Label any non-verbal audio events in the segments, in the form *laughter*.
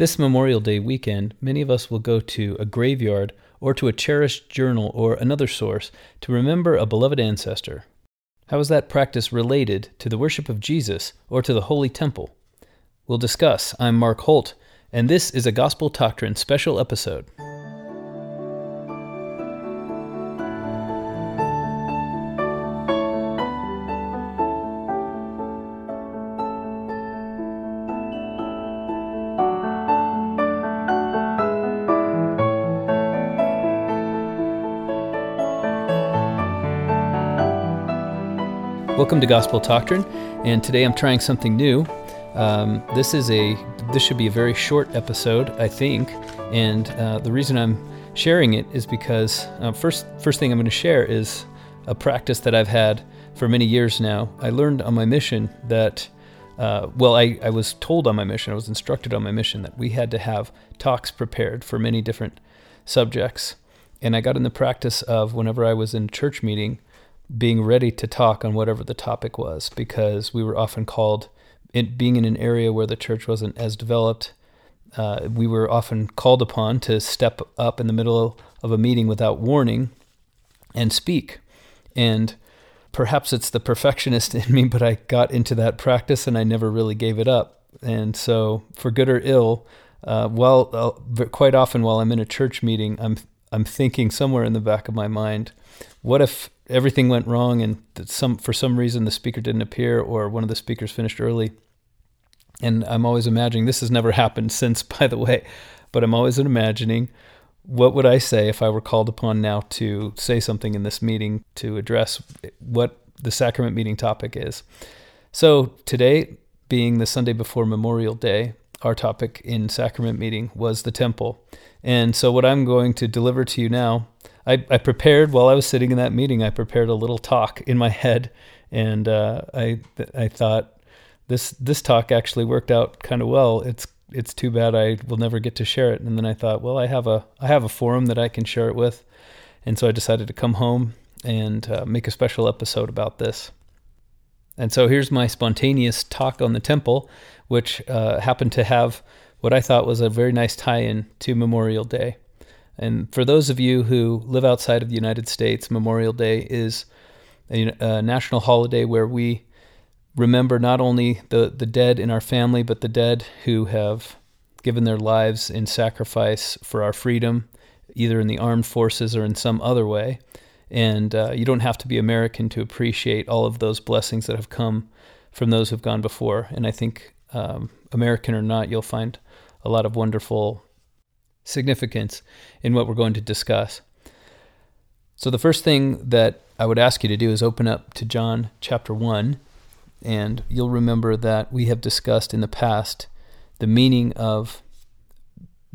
This Memorial Day weekend, many of us will go to a graveyard or to a cherished journal or another source to remember a beloved ancestor. How is that practice related to the worship of Jesus or to the Holy Temple? We'll discuss. I'm Mark Holt, and this is a Gospel Doctrine special episode. Welcome to Gospel Doctrine, and today I'm trying something new. Um, this is a this should be a very short episode, I think, and uh, the reason I'm sharing it is because uh, first first thing I'm going to share is a practice that I've had for many years now. I learned on my mission that. Uh, well, I, I was told on my mission, I was instructed on my mission that we had to have talks prepared for many different subjects. And I got in the practice of whenever I was in church meeting, being ready to talk on whatever the topic was because we were often called it being in an area where the church wasn't as developed uh, we were often called upon to step up in the middle of a meeting without warning and speak. And perhaps it's the perfectionist *laughs* in me but i got into that practice and i never really gave it up. And so for good or ill uh, well uh, quite often while i'm in a church meeting i'm i'm thinking somewhere in the back of my mind what if everything went wrong and some for some reason the speaker didn't appear or one of the speakers finished early. And i'm always imagining this has never *laughs* happened since by the way but i'm always imagining what would i say if i were called upon now to say something in this meeting to address what the sacrament meeting topic is. So today being the sunday before memorial day our topic in sacrament meeting was the temple. And so what i'm going to deliver to you now I, I prepared while I was sitting in that meeting. I prepared a little talk in my head, and uh, I I thought this this talk actually worked out kind of well. It's it's too bad I will never get to share it. And then I thought, well, I have a I have a forum that I can share it with, and so I decided to come home and uh, make a special episode about this. And so here's my spontaneous talk on the temple, which uh, happened to have what I thought was a very nice tie-in to Memorial Day. And for those of you who live outside of the United States, Memorial Day is a, a, national holiday where we remember not only the, the dead in our family, but the dead who have given their lives in sacrifice for our freedom, either in the armed forces or in some other way. And uh, you don't have to be American to appreciate all of those blessings that have come from those who've gone before. And I think, um, American or not, you'll find a lot of wonderful significance in what we're going to discuss. So, the first thing that I would ask you to do is open up to John chapter 1, and you'll remember that we have discussed in the past the meaning of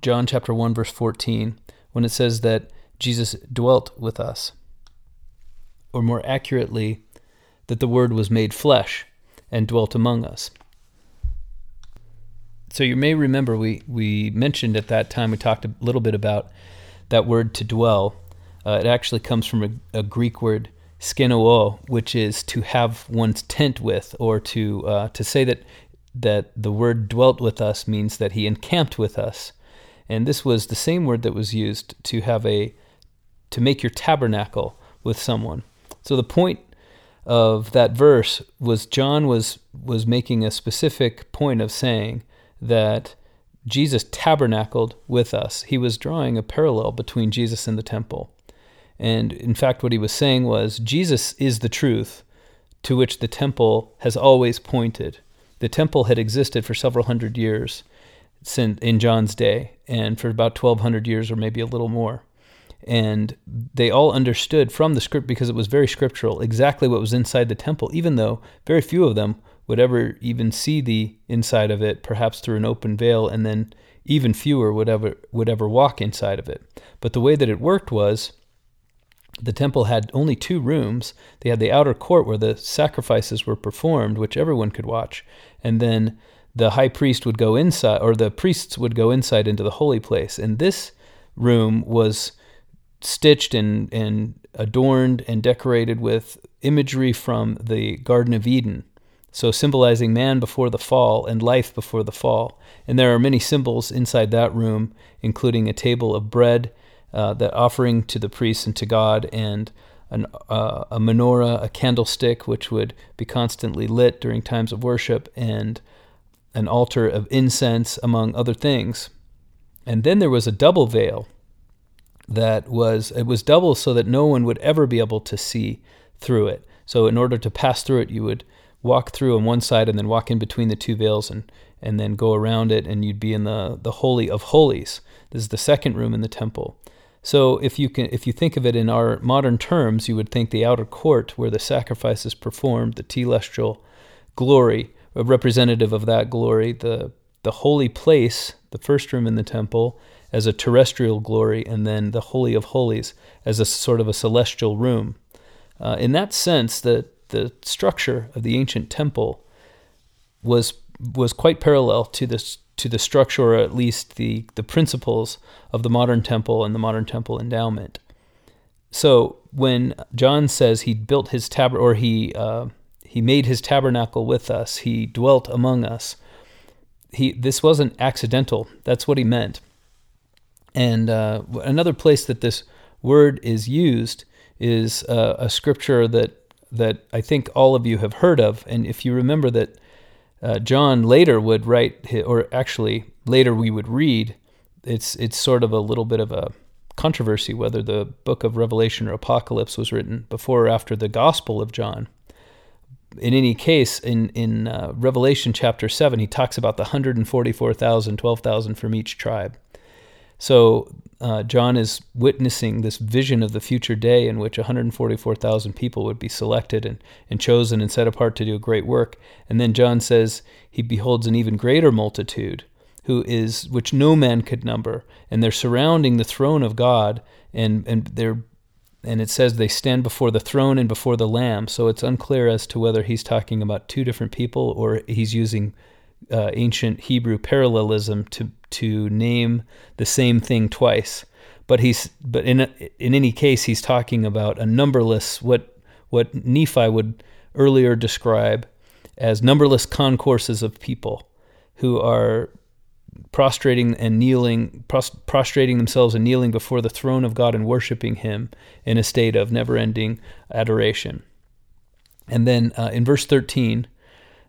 John chapter 1, verse 14, when it says that Jesus dwelt with us, or more accurately, that the Word was made flesh and dwelt among us. So you may remember we, we mentioned at that time, we talked a little bit about that word to dwell. Uh, it actually comes from a, a, Greek word, skenoo, which is to have one's tent with, or to uh, to say that that the word dwelt with us means that he encamped with us. And this was the same word that was used to have a to make your tabernacle with someone. So the point of that verse was John was was making a specific point of saying that Jesus tabernacled with us. He was drawing a parallel between Jesus and the temple. And in fact, what he was saying was Jesus is the truth to which the temple has always pointed. The temple had existed for several hundred years since in John's day, and for about 1,200 years or maybe a little more. And they all understood from the script, because it was very scriptural, exactly what was inside the temple, even though very few of them would ever even see the inside of it, perhaps through an open veil, and then even fewer would ever would ever walk inside of it. But the way that it worked was the temple had only two rooms. They had the outer court where the sacrifices were performed, which everyone could watch, and then the high priest would go inside, or the priests would go inside into the holy place. And this room was stitched and, and adorned and decorated with imagery from the Garden of Eden so symbolizing man before the fall and life before the fall. And there are many symbols inside that room, including a table of bread, uh, that offering to the priests and to God, and an, uh, a menorah, a candlestick, which would be constantly lit during times of worship, and an altar of incense, among other things. And then there was a double veil that was it was double so that no one would ever be able to see through it. So in order to pass through it, you would walk through on one side and then walk in between the two veils and and then go around it and you'd be in the the holy of holies. This is the second room in the temple. So if you can if you think of it in our modern terms, you would think the outer court where the sacrifice is performed, the telestial glory, a representative of that glory, the the holy place, the first room in the temple, as a terrestrial glory, and then the Holy of Holies as a sort of a celestial room. Uh, in that sense, the the structure of the ancient temple was was quite parallel to this to the structure, or at least the the principles of the modern temple and the modern temple endowment. So when John says he built his tab or he uh, he made his tabernacle with us, he dwelt among us. He this wasn't accidental. That's what he meant. And uh, another place that this word is used is uh, a scripture that that I think all of you have heard of. And if you remember that uh, John later would write, or actually later we would read, it's it's sort of a little bit of a controversy whether the book of Revelation or Apocalypse was written before or after the Gospel of John. In any case, in in uh, Revelation chapter seven, he talks about the 144,000, 12,000 from each tribe. So uh, John is witnessing this vision of the future day in which 144,000 people would be selected and, and chosen and set apart to do a great work. And then John says he beholds an even greater multitude who is which no man could number, and they're surrounding the throne of God, and and they're and it says they stand before the throne and before the Lamb. So it's unclear as to whether he's talking about two different people or he's using uh, ancient Hebrew parallelism to to name the same thing twice. But he's but in in any case he's talking about a numberless what what Nephi would earlier describe as numberless concourses of people who are prostrating and kneeling prostrating themselves and kneeling before the throne of God and worshiping him in a state of never-ending adoration. And then uh, in verse 13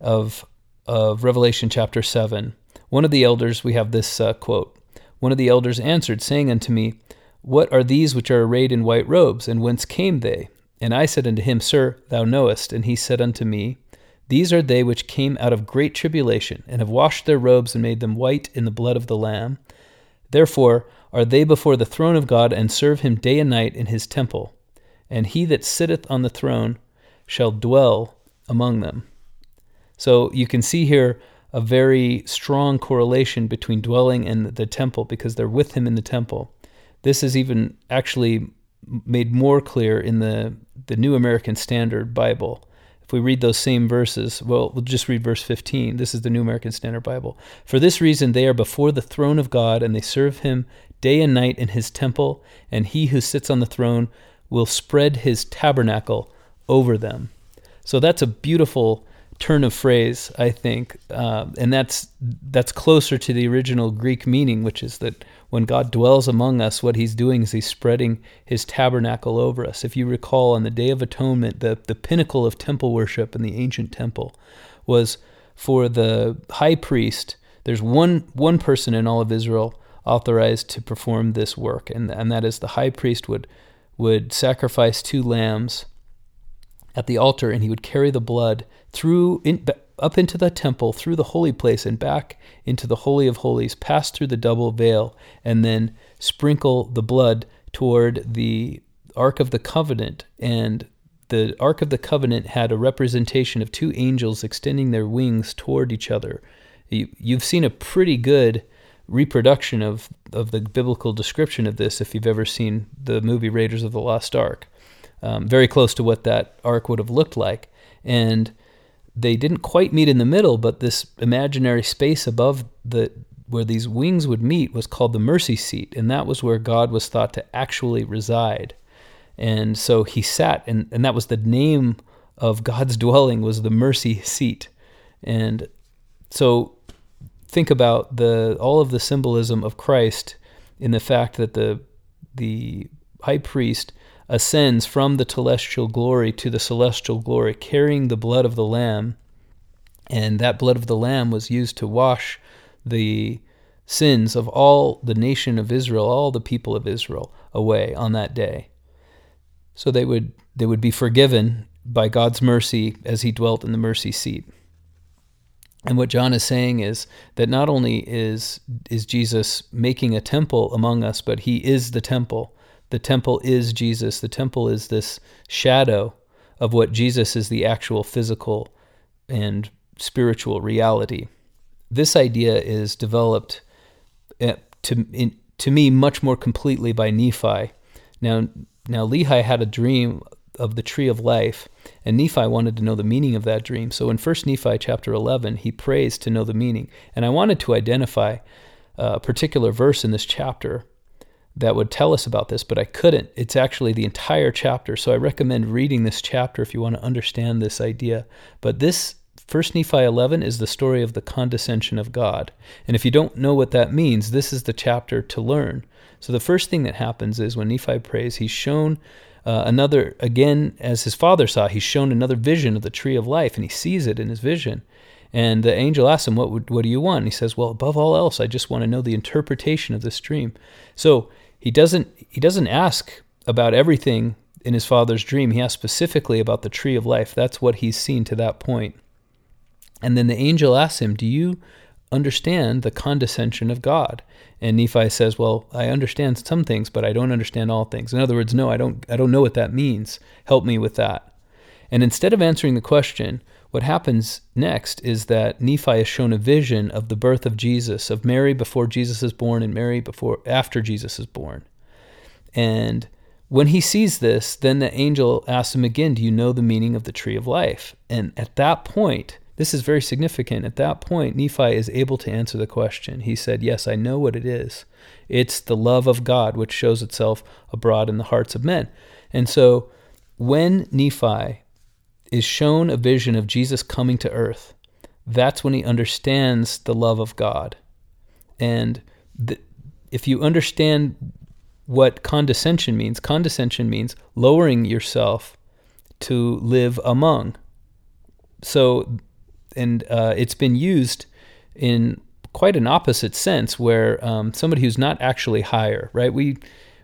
of of Revelation chapter 7, one of the elders, we have this uh, quote One of the elders answered, saying unto me, What are these which are arrayed in white robes, and whence came they? And I said unto him, Sir, thou knowest. And he said unto me, These are they which came out of great tribulation, and have washed their robes and made them white in the blood of the Lamb. Therefore are they before the throne of God, and serve him day and night in his temple. And he that sitteth on the throne shall dwell among them. So you can see here a very strong correlation between dwelling and the temple because they're with him in the temple. This is even actually made more clear in the, the New American Standard Bible. If we read those same verses, well, we'll just read verse 15. This is the New American Standard Bible. For this reason, they are before the throne of God, and they serve him day and night in his temple, and he who sits on the throne will spread his tabernacle over them. So that's a beautiful turn of phrase, I think, uh, and that's that's closer to the original Greek meaning, which is that when God dwells among us, what He's doing is He's spreading His tabernacle over us. If you recall, on the Day of Atonement, the the pinnacle of temple worship in the ancient temple was for the high priest. There's one one person in all of Israel authorized to perform this work, and and that is the high priest would would sacrifice two lambs at the altar, and he would carry the blood through in, up into the temple, through the holy place, and back into the holy of holies, pass through the double veil, and then sprinkle the blood toward the ark of the covenant. And the ark of the covenant had a representation of two angels extending their wings toward each other. You, you've seen a pretty good reproduction of of the biblical description of this if you've ever seen the movie Raiders of the Lost Ark um, very close to what that ark would have looked like. And they didn't quite meet in the middle, but this imaginary space above the where these wings would meet was called the mercy seat, and that was where God was thought to actually reside. And so he sat, and, and that was the name of God's *laughs* dwelling was the mercy seat. And so think about the all of the symbolism of Christ in the fact that the the high priest ascends from the telestial glory to the celestial glory carrying the blood of the lamb. And that blood of the lamb was used to wash the sins of all the nation of Israel all the people of Israel away on that day. So they would they would be forgiven by God's mercy as he dwelt in the mercy seat. And what John is saying is that not only is is Jesus making a temple among us, but he is the temple. The temple is Jesus. The temple is this shadow of what Jesus is the actual physical and spiritual reality. This idea is developed eh, to in, to me much more completely by Nephi. Now now Lehi had a dream of the tree of life. And Nephi wanted to know the meaning of that dream. So in 1 Nephi chapter 11, he prays to know the meaning. And I wanted to identify a particular verse in this chapter that would tell us about this, but I couldn't. It's actually the entire chapter. So I recommend reading this chapter if you want to understand this idea. But this 1 Nephi 11 is the story of the condescension of God. And if you don't know what that means, this is the chapter to learn. So the first thing that happens is when Nephi prays, he's shown uh, another, again, as his father saw, he's shown another vision of the tree of life, and he sees it in his vision. And the angel asks him, what, would, what do you want? And he says, Well, above all else, I just want to know the interpretation of this dream. So he doesn't, he doesn't ask about everything in his father's dream. He asks specifically about the tree of life. That's what he's seen to that point. And then the angel asks him, Do you understand the condescension of God. And Nephi says, "Well, I understand some things, but I don't understand all things." In other words, no, I don't I don't know what that means. Help me with that. And instead of answering the question, what happens next is that Nephi is shown a vision of the birth of Jesus, of Mary before Jesus is born and Mary before after Jesus is born. And when he sees this, then the angel asks him again, "Do you know the meaning of the tree of life?" And at that point, this is very significant. At that point, Nephi is able to answer the question. He said, Yes, I know what it is. It's the love of God which shows itself abroad in the hearts of men. And so when Nephi is shown a vision of Jesus coming to earth, that's when he understands the love of God. And if you understand what condescension means, condescension means lowering yourself to live among. So and uh, it's been used in quite an opposite sense, where um, somebody who's not actually higher, right? We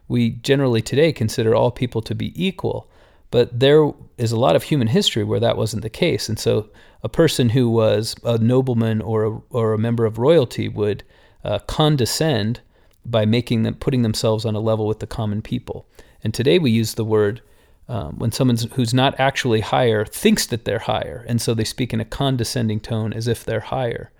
we generally today consider all people to be equal, but there is a lot of human history where that wasn't the case, and so a person who was a nobleman or a, or a member of royalty would uh, condescend by making them putting themselves on a level with the common people. And today we use the word um, when someone who's not actually higher thinks that they're higher, and so they speak in a condescending tone as if they're higher.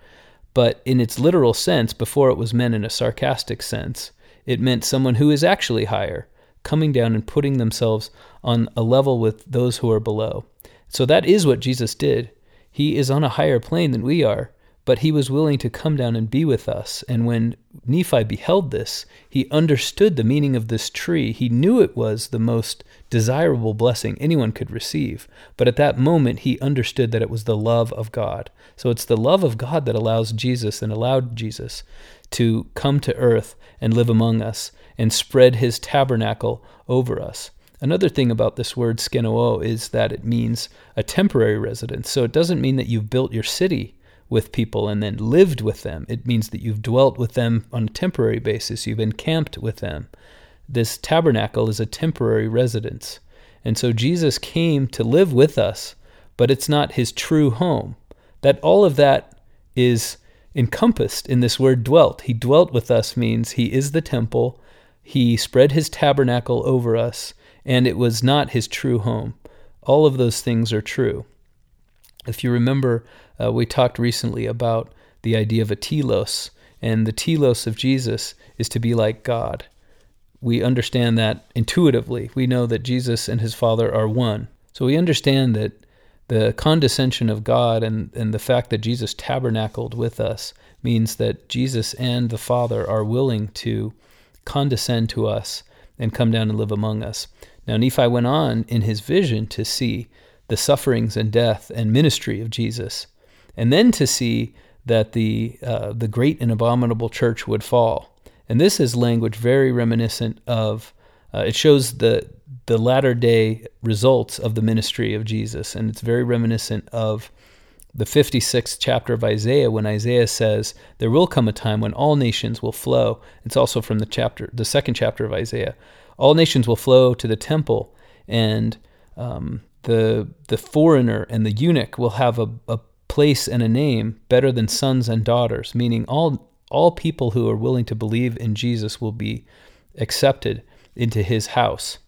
But in its literal sense, before it was meant in a sarcastic sense, it meant someone who is actually higher, coming down and putting themselves on a level with those who are below. So that is what Jesus did. He is on a higher plane than we are, but he was willing to come down and be with us. And when Nephi beheld this, he understood the meaning of this tree. He knew it was the most desirable blessing anyone could receive. But at that moment, he understood that it was the love of God. So it's the love of God that allows Jesus and allowed Jesus to come to earth and live among us and spread his tabernacle over us. Another thing about this word skenoo is that it means a temporary residence. So it doesn't mean that you've built your city with people and then lived with them. It means that you've dwelt with them on a temporary basis, you've encamped with them. This tabernacle is a temporary residence. And so Jesus came to live with us, but it's not his true home. That all of that is encompassed in this word dwelt. He dwelt with us means he is the temple, he spread his tabernacle over us, and it was not his true home. All of those things are true. If you remember, uh, we talked recently about the idea of a telos, and the telos of Jesus is to be like God. We understand that intuitively. We know that Jesus and his Father are one. So we understand that the condescension of God and, and the fact that Jesus tabernacled with us means that Jesus and the Father are willing to condescend to us and come down and live among us. Now, Nephi went on in his vision to see the sufferings and death and ministry of Jesus. and then to see that the uh, the great and abominable church would fall. And this is language very reminiscent of. Uh, it shows the the latter day results of the ministry of Jesus, and it's very reminiscent of the 56th chapter of Isaiah when Isaiah says there will come a time when all nations will flow. It's also from the chapter, the second chapter of Isaiah. All nations will flow to the temple, and um, the the foreigner and the eunuch will have a, a place and a name better than sons and daughters. Meaning all all people who are willing to believe in Jesus will be accepted into His house.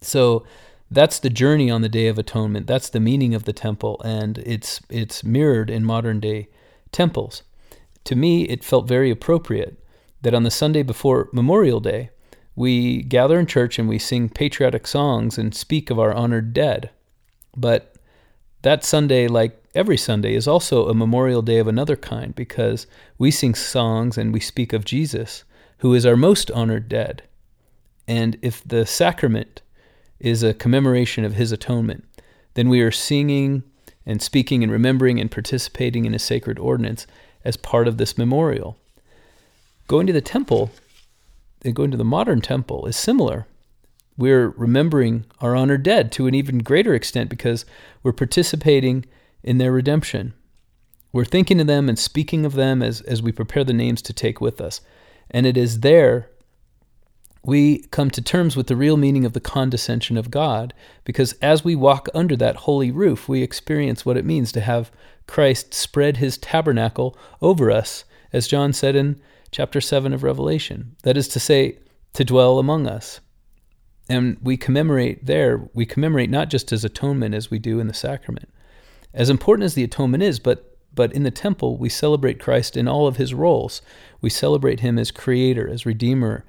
So that's the journey on the Day of Atonement. That's the meaning of the temple, and it's it's mirrored in modern day temples. To me, it felt very appropriate that on the Sunday before Memorial Day, we gather in church and we sing patriotic songs and speak of our honored dead. But that Sunday, like every Sunday, is also a memorial day of another kind because we sing songs and we speak of Jesus, who is our most honored dead. And if the sacrament is a commemoration of his atonement, then we are singing and speaking and remembering and participating in a sacred ordinance as part of this memorial. Going to the temple and going to the modern temple is similar. We're remembering our honored dead to an even greater extent because we're participating in their redemption. We're thinking of them and speaking of them as, as we prepare the names to take with us. And it is there we come to terms with the real meaning of the condescension of God, because as we walk under that holy roof, we experience what it means to have Christ spread his tabernacle over us, as John said in chapter 7 of Revelation. That is to say, to dwell among us. And we commemorate there, we commemorate not just his atonement as we do in the sacrament. As important as the atonement is, but but in the temple we celebrate Christ in all of his roles. We celebrate him as creator, as redeemer,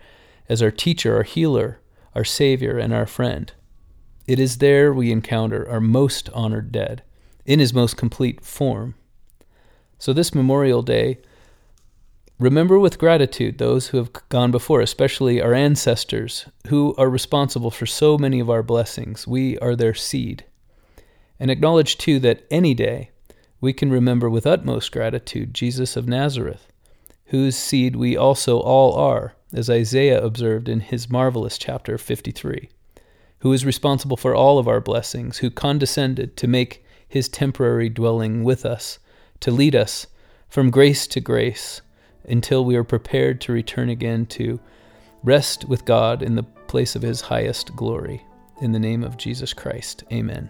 as our teacher, our healer, our Savior, and our friend. It is there we encounter our most honored dead in his most complete form. So, this Memorial Day, remember with gratitude those who have gone before, especially our ancestors who are responsible for so many of our blessings. We are their seed. And acknowledge too that any day we can remember with utmost gratitude Jesus of Nazareth, whose seed we also all are as Isaiah observed in his marvelous chapter 53, who is responsible for all of our blessings, who condescended to make his temporary dwelling with us, to lead us from grace to grace until we are prepared to return again to rest with God in the place of his highest glory. In the name of Jesus Christ, amen.